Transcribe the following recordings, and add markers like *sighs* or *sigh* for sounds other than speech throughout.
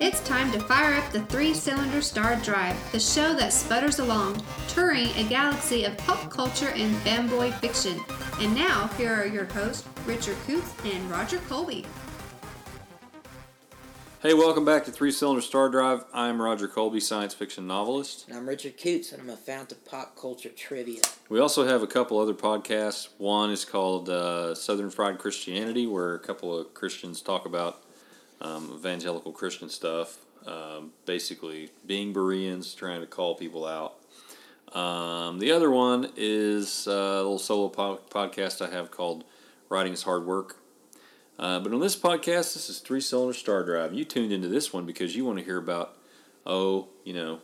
It's time to fire up the three cylinder star drive, the show that sputters along, touring a galaxy of pop culture and fanboy fiction. And now, here are your hosts, Richard Coots and Roger Colby. Hey, welcome back to Three Cylinder Star Drive. I'm Roger Colby, science fiction novelist. And I'm Richard Coots, and I'm a fount of pop culture trivia. We also have a couple other podcasts. One is called uh, Southern Fried Christianity, where a couple of Christians talk about um, evangelical Christian stuff, um, basically being Bereans, trying to call people out. Um, the other one is uh, a little solo po- podcast I have called Writing is Hard Work. Uh, but on this podcast, this is Three Cylinder Star Drive. You tuned into this one because you want to hear about, oh, you know,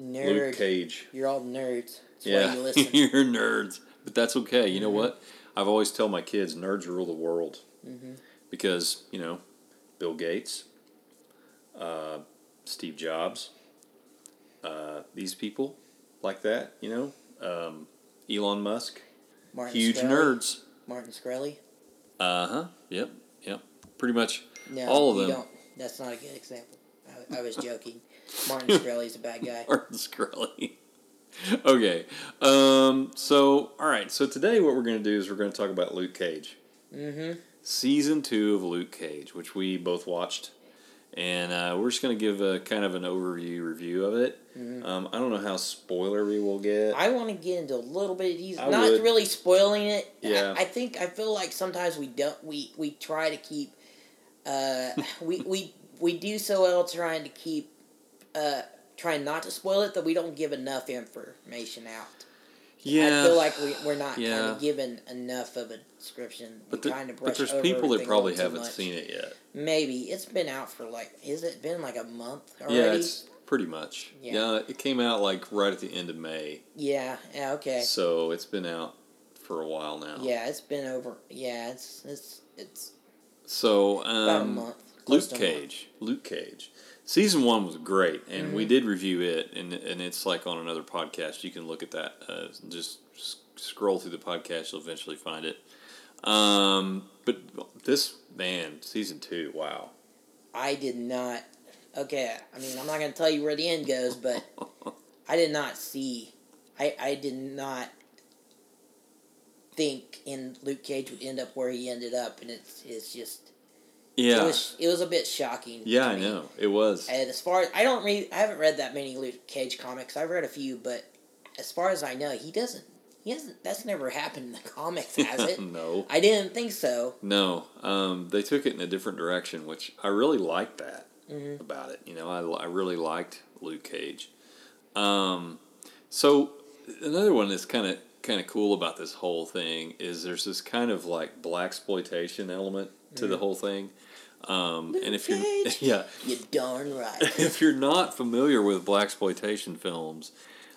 Nerd. Luke Cage. You're all nerds. That's yeah, why you *laughs* listen. you're nerds, but that's okay. You know Mm-hmm. what? I've always tell my kids, nerds rule the world, Mm-hmm. because you know, Bill Gates, uh, Steve Jobs, uh, these people like that. You know, um, Elon Musk, Martin huge nerds. Martin Shkreli. Uh huh. Yep. Yep. Pretty much No, all of them. Don't. That's not a good example. I, I was *laughs* joking. Martin *laughs* Shkreli's a bad guy. Martin Shkreli. *laughs* okay. Um, so, all right. So today, what we're going to do is we're going to talk about Luke Cage, Mm-hmm. Season two of Luke Cage, which we both watched, and uh, we're just going to give a kind of an overview review of it. Um, I don't know how spoilery we'll get. Mm-hmm. I want to get into a little bit of these. I Not would. really spoiling it. Yeah. I, I think I feel like sometimes we don't. We we try to keep. Uh, *laughs* we we we do so well trying to keep. Uh, trying not to spoil it that we don't give enough information out. Yeah. I feel like we, we're not Yeah. kind of given enough of a description. but, the- kind of but there's people that probably haven't much. seen it yet. Maybe it's been out for like. Is it been like a month already? Yeah, it's pretty much. Yeah. yeah, it came out like right at the end of May, yeah. Yeah. Okay. so it's been out for a while now. Yeah, it's been over. Yeah, it's it's it's So about um, a month. Luke close to a month. Cage. Luke Cage. Season one was great, and we Mhm. did review it, and and it's like on another podcast. You can look at that. Uh, just scroll through the podcast; you'll eventually find it. Um, but this man, season two, wow. I did not. Okay, I mean, I'm not gonna tell you where the end goes, but *laughs* I did not see. I I did not think in Luke Cage would end up where he ended up, and it's it's just Yeah, it was it was a bit shocking. yeah, I know it was. And as far as I don't read, I haven't read that many Luke Cage comics. I've read a few, but as far as I know, he doesn't. He hasn't. That's never *laughs* happened in the comics, has it? *laughs* no, I didn't think so. no. Um, they took it in a different direction, which I really liked that. Mhm. about it. You know, I, I really liked Luke Cage. Um, so another one that's kind of kind of cool about this whole thing is there's this kind of like black exploitation element to the whole thing. Um, and if you're *laughs* yeah, You darn right. *laughs* if you're not familiar with black exploitation films,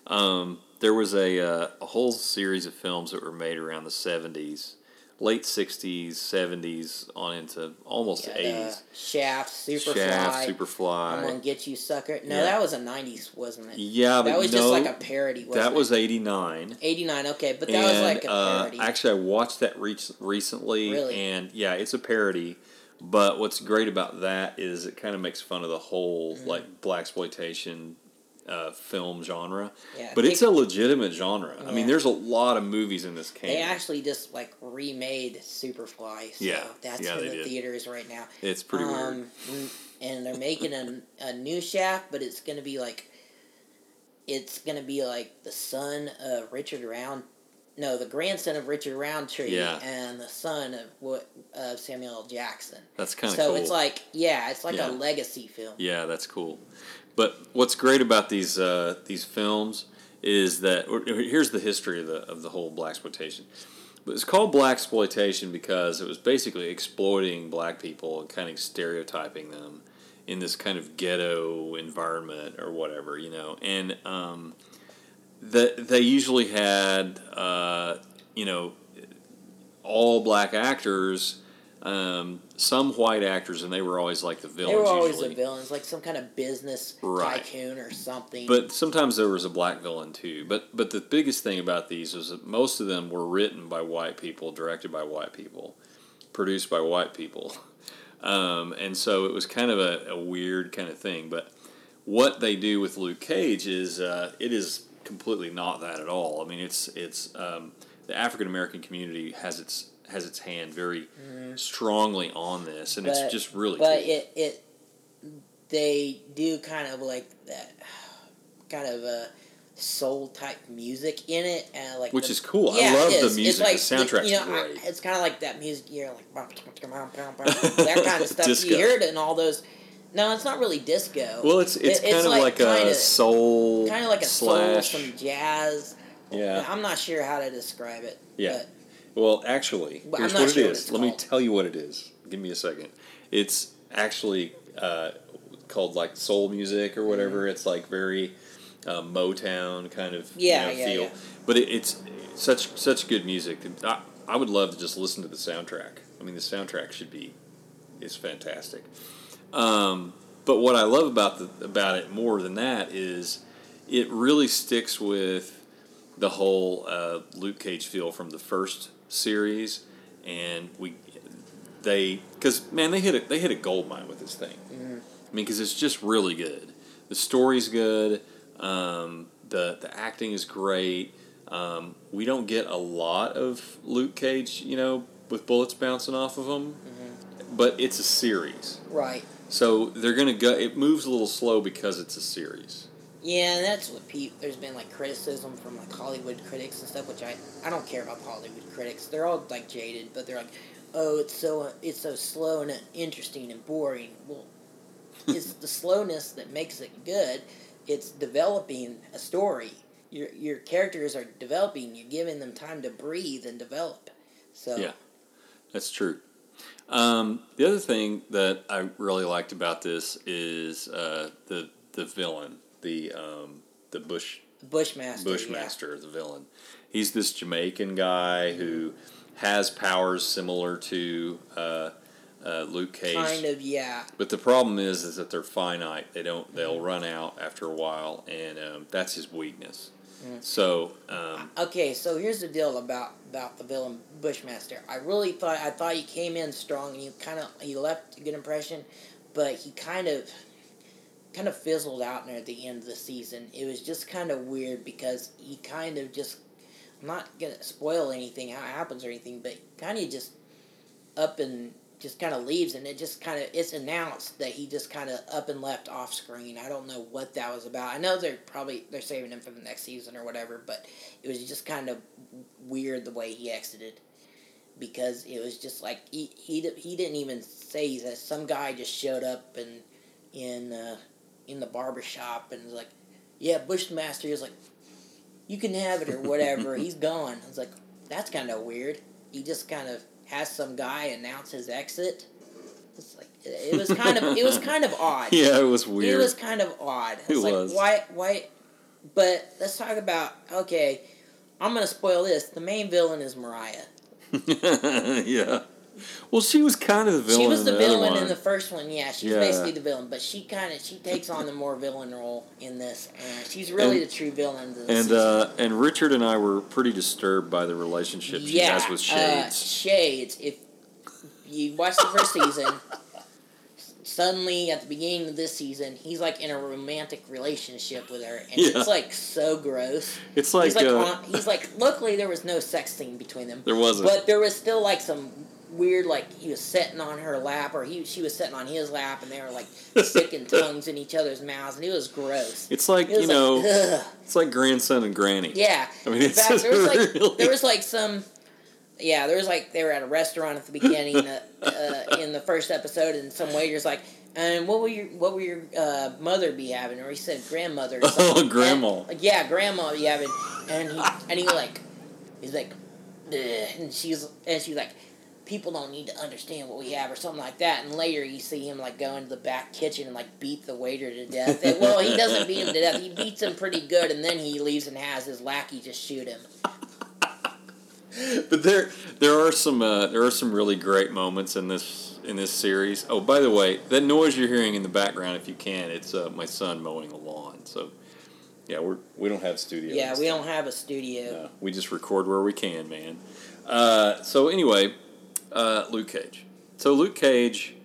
um, there was a, uh, a whole series of films that were made around the '70s, late '60s, '70s, on into almost Yeah, the '80s. Shaft, Superfly. Shaft, Superfly. I'm gonna get you, sucker. No, Yeah. that was a '90s, wasn't it? Yeah, but that was no, just like a parody. Wasn't that was it? '89. '89. Okay, but that and was like a uh, parody. actually, I watched that re- recently, Really? and yeah, it's a parody. But what's great about that is it kind of makes fun of the whole Mm-hmm. like black exploitation uh, film genre. yeah, But they, it's a legitimate genre. I mean, there's a lot of movies in this camp. they actually just like remade Superfly. So Yeah, that's yeah, in the did. theaters right now. it's pretty weird. um, mm, And they're making a, a new Shaft, but it's gonna be like, it's gonna be like the son of Richard Round. No, the grandson of Richard Roundtree Yeah. and the son of what of Samuel L. Jackson. That's kind of so cool. it's like yeah, it's like Yeah. a legacy film. Yeah, that's cool. But what's great about these uh, these films is that here's the history of the of the whole black exploitation. It's called black exploitation because it was basically exploiting black people and kind of stereotyping them in this kind of ghetto environment or whatever, you know. And um, they usually had, uh, you know, all black actors, um, some white actors, and they were always like the villains. They were always usually. the villains, like some kind of business Right. tycoon or something. But sometimes there was a black villain too. But but the biggest thing about these was that most of them were written by white people, directed by white people, produced by white people. Um, and so it was kind of a, a weird kind of thing. But what they do with Luke Cage is uh, it is completely not that at all. I mean, it's it's um, the African American community has its has its hand very mm. strongly on this, and But- it's just really but cool. it it they do kind of like that kind of a soul type music in it and like Which the- is cool. I love the music. It's The like, soundtrack's you know, I- great. it's kind of like that music you're like *laughs* that kind of stuff. Disco. You hear it in all those. No, it's not really disco. well, it's it's It- kind it's of like like, a kinda- soul kind of like a slash. soul, some jazz. Yeah. I'm not sure how to describe it. Yeah. Well, actually, Well, here's what it what is. it's Let me tell you what it is. Give me a second. It's actually uh, called like soul music or whatever. It's like very uh, Motown kind of Mm-hmm. Yeah, you know, yeah, feel. yeah. But it, it's such such good music. I, I would love to just listen to the soundtrack. I mean, the soundtrack should be is fantastic. Um, but what I love about the about it more than that is it really sticks with the whole uh, Luke Cage feel from the first series, and we they because man they hit a, they hit a gold mine with this thing. I mean, because it's just really good. The story's good. Um, the the acting is great. Um, we don't get a lot of Luke Cage, you know, with bullets bouncing off of him, but it's a series, Right. so they're gonna go. It moves a little slow because it's a series. Yeah, that's what Pete. there's been like criticism from like Hollywood critics and stuff, which I I don't care about Hollywood critics. They're all like jaded, but they're like, oh, it's so it's so slow and interesting and boring. Well, *laughs* it's the slowness that makes it good. It's developing a story. Your your characters are developing. You're giving them time to breathe and develop. So Yeah, that's true. Um, the other thing that I really liked about this is uh, the the villain, the um, the bush Bushmaster. bushmaster, the villain. He's this Jamaican guy who has powers similar to uh, uh, Luke Cage. Kind of, yeah. But the problem is, is that they're finite. They don't. They'll run out after a while, and um, that's his weakness. So um, Okay, so here's the deal about about the villain Bushmaster. I really thought I thought he came in strong and he kind of he left a good impression, but he kind of kind of fizzled out near the end of the season. It was just kind of weird because he kind of just I'm not gonna spoil anything how it happens or anything, but kind of just up and just kind of leaves and it just kind of it's announced that he just kind of up and left off screen. I don't know what that was about. I know they're probably they're saving him for the next season or whatever, but it was just kind of weird the way he exited because it was just like he he, he didn't even say that some guy just showed up and in uh, in the barber shop and was like, yeah, Bushmaster is like, you can have it or whatever. *laughs* He's gone. I was like, that's kind of weird. He just kind of has some guy announce his exit. It's like it was kind of it was *laughs* kind of odd. yeah, it was weird. It was kind of odd. It's It like was. why why but let's talk about okay, I'm gonna spoil this. The main villain is Mariah. *laughs* yeah. Well, she was kind of the villain. she was in the, the, villain in the first one, yeah. She's Yeah. basically the villain, but she kind of she takes on the more villain role in this, and she's really And- the true villain. The And uh, and Richard and I were pretty disturbed by the relationship she yeah, has with uh, Shades. Shades. If you watch the first season, suddenly at the beginning of this season, he's like in a romantic relationship with her, and Yeah. it's like so gross. it's like, he's like, uh, on, he's like. Luckily, there was no sex scene between them, there wasn't. but there was still like some weird, like he was sitting on her lap, or he she was sitting on his lap, and they were like sticking *laughs* tongues in each other's mouths, and it was gross. it's like you know, ugh. it's like grandson and granny. Yeah. I mean, In it's fact, there was like *laughs* really- there was like some. Yeah, there was like they were at a restaurant at the beginning uh, uh, in the first episode, and some waiter's like, "And what will your what will your uh, mother be having?" Or he said, "Grandmother." *laughs* Oh, grandma. And- yeah, grandma be having, and he and he like, he's like, and she's and she's like. People don't need to understand what we have, or something like that. And later, you see him like go into the back kitchen and like beat the waiter to death. And, well, he doesn't beat him to death; he beats him pretty good, and then he leaves and has his lackey just shoot him. but there there are some uh, there are some really great moments in this in this series. Oh, by the way, that noise you're hearing in the background, if you can, it's uh, my son mowing the lawn. So yeah, we're we don't have studio. Yeah, we stuff. don't have a studio. Uh, we just record where we can, man. Uh, so anyway, uh, Luke Cage. So Luke Cage,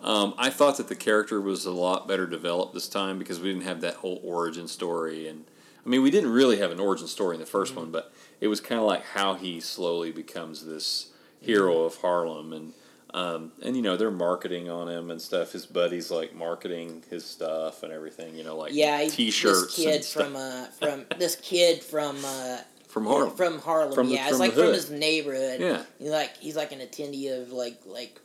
Um, I thought that the character was a lot better developed this time because we didn't have that whole origin story, and I mean, we didn't really have an origin story in the 1st one, but it was kind of like how he slowly becomes this hero of Harlem, and um, and you know they're marketing on him and stuff. His buddies like marketing his stuff and everything. You know, like Yeah, T-shirts This kid from uh, from this kid from uh, from Harlem. From Harlem, From yeah. from it's like from his neighborhood. Yeah. He's like he's like an attendee of like like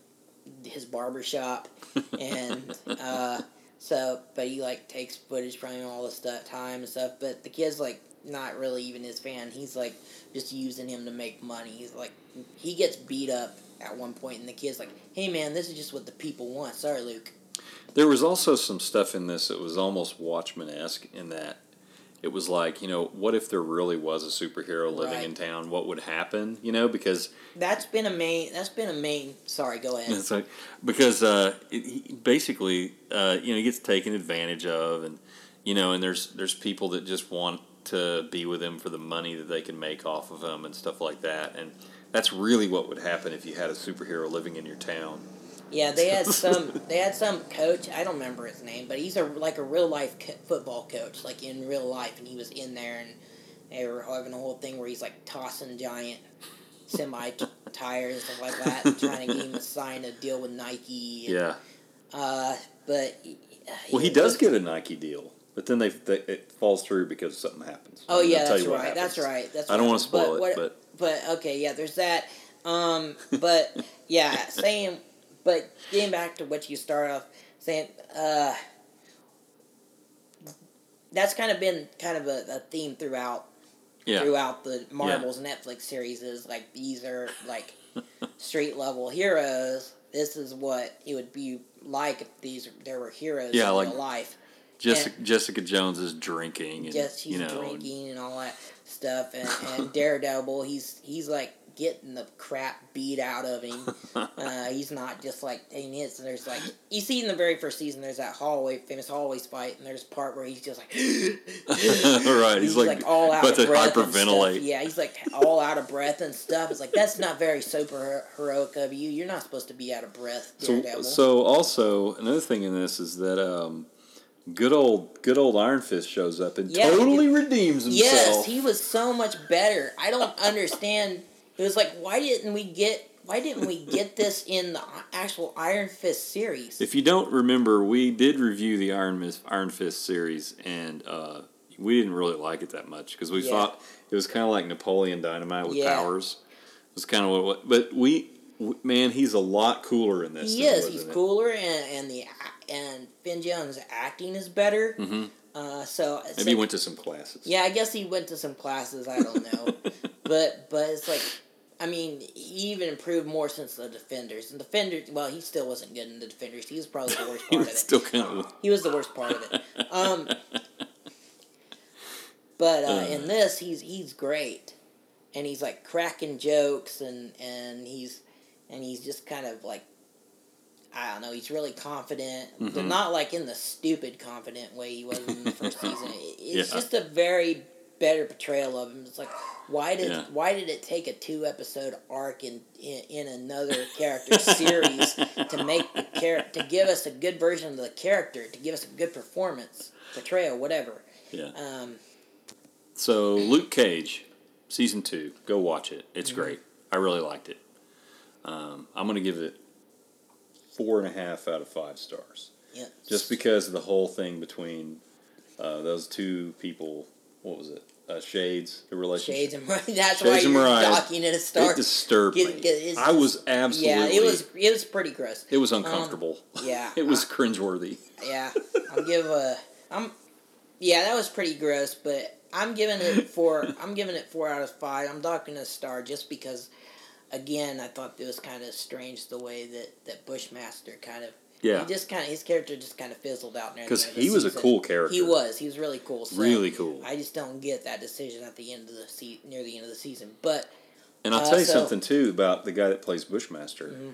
his barber shop, *laughs* and uh, so but he like takes footage from all the stuff time and stuff. But the kid's like not really even his fan. He's like just using him to make money. He's like he gets beat up at one point, and the kid's like, "Hey man, this is just what the people want." Sorry, Luke. There was also some stuff in this that was almost Watchmen esque in that it was like, you know, what if there really was a superhero living Right. in town? What would happen? You know, because That's been a main. That's been a main. Sorry, go ahead. it's like because uh, it, basically, uh, you know, he gets taken advantage of, and you know, and there's there's people that just want to be with him for the money that they can make off of him and stuff like that, and that's really what would happen if you had a superhero living in your town. Yeah, they had *laughs* some. They had some coach. I don't remember his name, but he's a like a real life co- football coach, like in real life, and he was in there, and they were having a whole thing where he's like tossing giant semi t- tires and stuff like that, and trying to get him to sign a deal with Nike. and, Yeah. Uh, but Well, he does get a Nike deal, but then they, they it falls through because something happens. Oh yeah, that's right. That's right. That's. I don't right. want to spoil But it, what- but But okay, yeah, there's that. Um, but yeah, *laughs* saying, but getting back to what you start off saying, uh, that's kind of been kind of a, a theme throughout yeah, throughout the Marvel's Netflix series is like these are like *laughs* street level heroes. This is what it would be like if these there were heroes Yeah, in like- real life. Jessica, Jessica Jones is drinking, and Yes, she's you know, drinking and all that stuff, and, and Daredevil, he's he's like getting the crap beat out of him. *laughs* Uh, he's not just like he hits. And there's like you see in the very first season, there's that hallway famous hallways fight, and there's a part where he's just like, *laughs* *laughs* right? He's, like, all out of breath hyperventilate. Yeah, he's like all out of breath and stuff. It's like that's not very super heroic of you. You're not supposed to be out of breath, So, so also another thing in this is that um, good old good old Iron Fist shows up and Yeah, totally redeems himself. Yes, he was so much better. I don't understand. It was like, why didn't we get? Why didn't we get this in the actual Iron Fist series? If you don't remember, we did review the Iron Fist, Iron Fist series, and uh, we didn't really like it that much because we Yeah. thought it was kind of like Napoleon Dynamite with Yeah. powers. It was kind of what, but we, man, he's a lot cooler in this. he is. He's it. cooler, and and the and Finn Jones' acting is better. Mhm. Uh, so it's Maybe he went to some classes. Yeah, I guess he went to some classes. I don't know, *laughs* but but it's like, I mean, he even improved more since the Defenders. And Defenders, well, he still wasn't good in the Defenders. He was probably the worst *laughs* part of it. still kind of. He was the worst part of it. Um, *laughs* but uh, in this, he's he's great, and he's like cracking jokes, and and he's and he's just kind of like. I don't know. He's really confident, but Mhm. not like in the stupid confident way he was in the first season. *laughs* It's Yeah. just a very better portrayal of him. It's like why did Yeah. why did it take a two episode arc in, in in another character *laughs* series to make the character to give us a good version of the character to give us a good performance portrayal whatever. Yeah. Um, So Luke Cage, season two, go watch it. It's Mm-hmm. great. I really liked it. Um, I'm gonna give it four and a half out of five stars, yeah, just because of the whole thing between uh, those two people. What was it? Uh, Shades, the relationship. Shades and. *laughs* That's Shades why and you're Mariah. talking at a It start. disturbed Get- me. I was absolutely. yeah, it was it was pretty gross. It was uncomfortable. yeah, *laughs* it was cringeworthy. Yeah, I'll give a. I'm. Yeah, that was pretty gross, but I'm giving it four. *laughs* I'm giving it four out of five. I'm not gonna star just because. Again, I thought it was kind of strange the way that that Bushmaster kind of. Yeah, He just kind of his character just kind of fizzled out near the because end of the he was a cool character. He was. He was really cool. So really cool. I just don't get that decision at the end of the se- near the end of the season. But And I'll Uh, tell you so- something too about the guy that plays Bushmaster. Mm-hmm.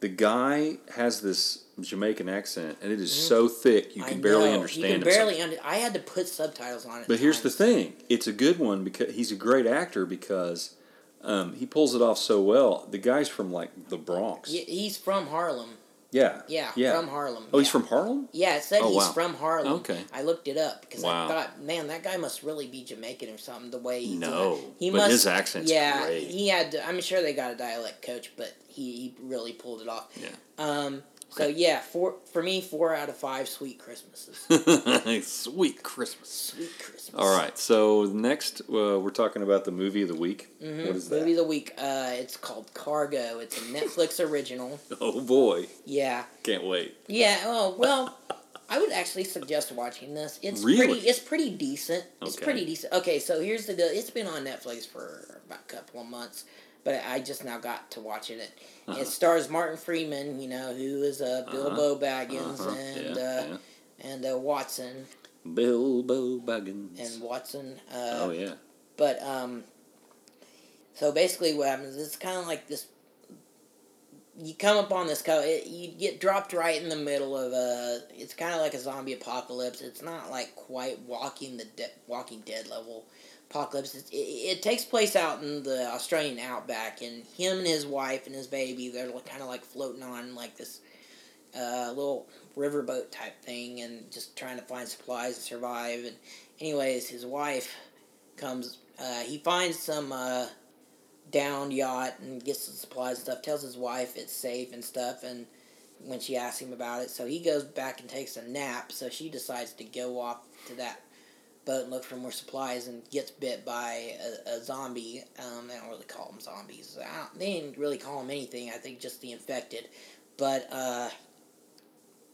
The guy has this Jamaican accent, and it is so thick you Mm-hmm. Can barely understand You can barely under. I had to put subtitles on it. But here's the thing: it's a good one because he's a great actor because um, he pulls it off so well. The guy's from like the Bronx. Yeah, he's from Harlem. Yeah. Yeah, Yeah. from Harlem. Oh, he's from Harlem. Yeah, it said Oh, he's wow. from Harlem. Okay. I looked it up because Wow. I thought, man, that guy must really be Jamaican or something. The way he No, he but must. his accent's yeah, great. he had. To, I'm sure they got a dialect coach, but he, he really pulled it off. Yeah. Um. So yeah, four for me, four out of five sweet Christmases. *laughs* Sweet Christmas. Sweet Christmas. All right. So next, uh, we're talking about the movie of the week. Mhm. What is Movie of the week. Uh, it's called Cargo. It's a Netflix *laughs* original. Oh boy, Yeah. can't wait. Yeah. Oh well. I would actually suggest watching this. It's Really? pretty. It's pretty decent. It's pretty decent. Okay, so here's the deal. It's been on Netflix for about a couple of months, but I just now got to watching it. Uh-huh. It stars Martin Freeman, you know, who is uh, Bilbo Baggins Uh-huh. and yeah, uh, yeah. and uh, Watson Bilbo Baggins. and Watson. Uh, oh yeah. But um, so basically, what happens? It's kind of like this. You come upon this co it, you get dropped right in the middle of a. It's kind of like a zombie apocalypse. It's not like quite Walking the de- Walking Dead level apocalypse. It, it, takes place out in the Australian outback, and him and his wife and his baby they're kind of like floating on like this uh, little riverboat type thing, and just trying to find supplies and survive. And anyways, his wife comes. Uh, he finds some uh, downed yacht and gets some supplies and stuff. Tells his wife it's safe and stuff. And when she asks him about it, so he goes back and takes a nap. So she decides to go off to that boat and look for more supplies and gets bit by a, a zombie. Um, they don't really call them zombies. They didn't really call them anything. I think just the infected. But uh,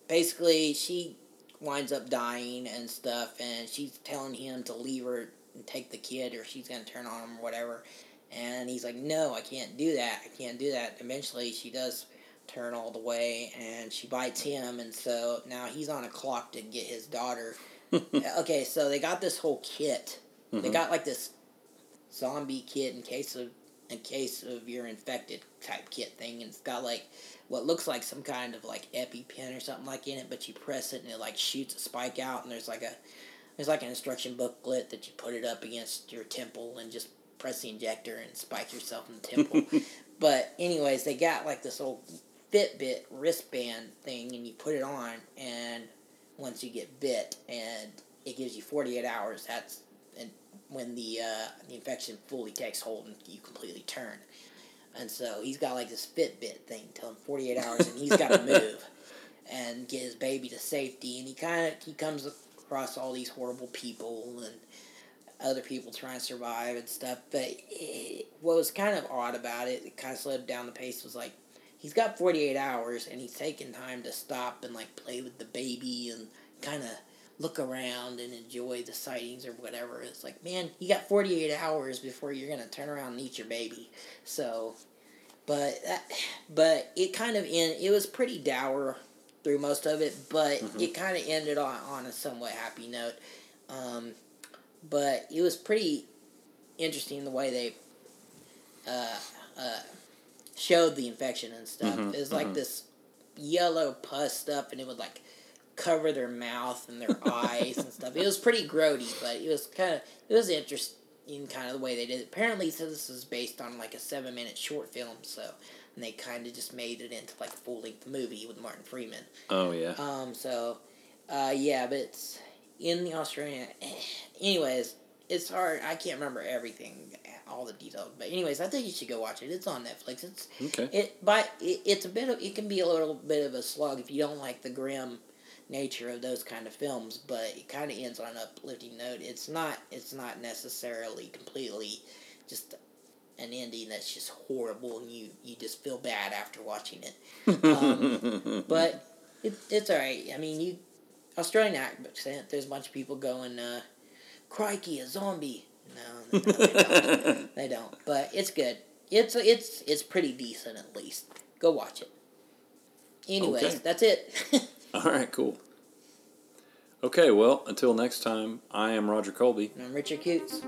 basically, she winds up dying and stuff, and she's telling him to leave her and take the kid, or she's gonna turn on him or whatever. And he's like, "No, I can't do that. I can't do that." Eventually, she does turn all the way, and she bites him, and so now he's on a clock to get his daughter. *laughs* okay, so they got this whole kit. They Mhm. got like this zombie kit in case of in case of you're infected type kit thing, and it's got like what looks like some kind of like EpiPen or something like in it, but you press it and it like shoots a spike out, and there's like a there's like an instruction booklet that you put it up against your temple and just press the injector and spike yourself in the temple. *laughs* but anyways, they got like this old Fitbit wristband thing, and you put it on, and once you get bit, and it gives you forty eight hours. That's and when the uh, the infection fully takes hold and you completely turn. And so he's got like this Fitbit thing, tell him forty eight hours, and he's got to *laughs* move and get his baby to safety. And he kind of he comes across all these horrible people and other people trying to survive and stuff. But it, what was kind of odd about it, it kind of slowed down the pace. Was like he's got forty eight hours, and he's taking time to stop and like play with the baby and kind of look around and enjoy the sightings or whatever. It's like, man, you got 48 hours before you're going to turn around and eat your baby. So, but that, *sighs* but it kind of in it was pretty dour through most of it, but it kind of ended on, on a somewhat happy note. Um, but it was pretty interesting the way they uh, uh, showed the infection and stuff. Mhm, it was like mhm. this yellow pus stuff, and it would like cover their mouth and their *laughs* eyes and stuff. It was pretty grody, but it was kind of it was interesting kind of the way they did it. Apparently, so this is based on like a seven minute short film, so and they kind of just made it into like a full length movie with Martin Freeman. Oh yeah. Um, so, uh, yeah, but it's in the Australian. *sighs* Anyways, it's hard. I can't remember everything, all the details. But anyways, I think you should go watch it. It's on Netflix. It's Okay. it, but it, it's a bit of. It can be a little bit of a slug if you don't like the grim nature of those kind of films. But it kind of ends on an uplifting note. It's not. It's not necessarily completely just an ending that's just horrible and you you just feel bad after watching it. Um, *laughs* but it, it's all right. I mean, you Australian accent. There's a bunch of people going, uh, "Crikey, a zombie." No, no, they don't. they don't. But it's good. It's it's it's pretty decent at least. Go watch it. Anyways, Okay. that's it. *laughs* All right. Cool. Okay. Well, until next time, I am Roger Colby. And I'm Richard Coots.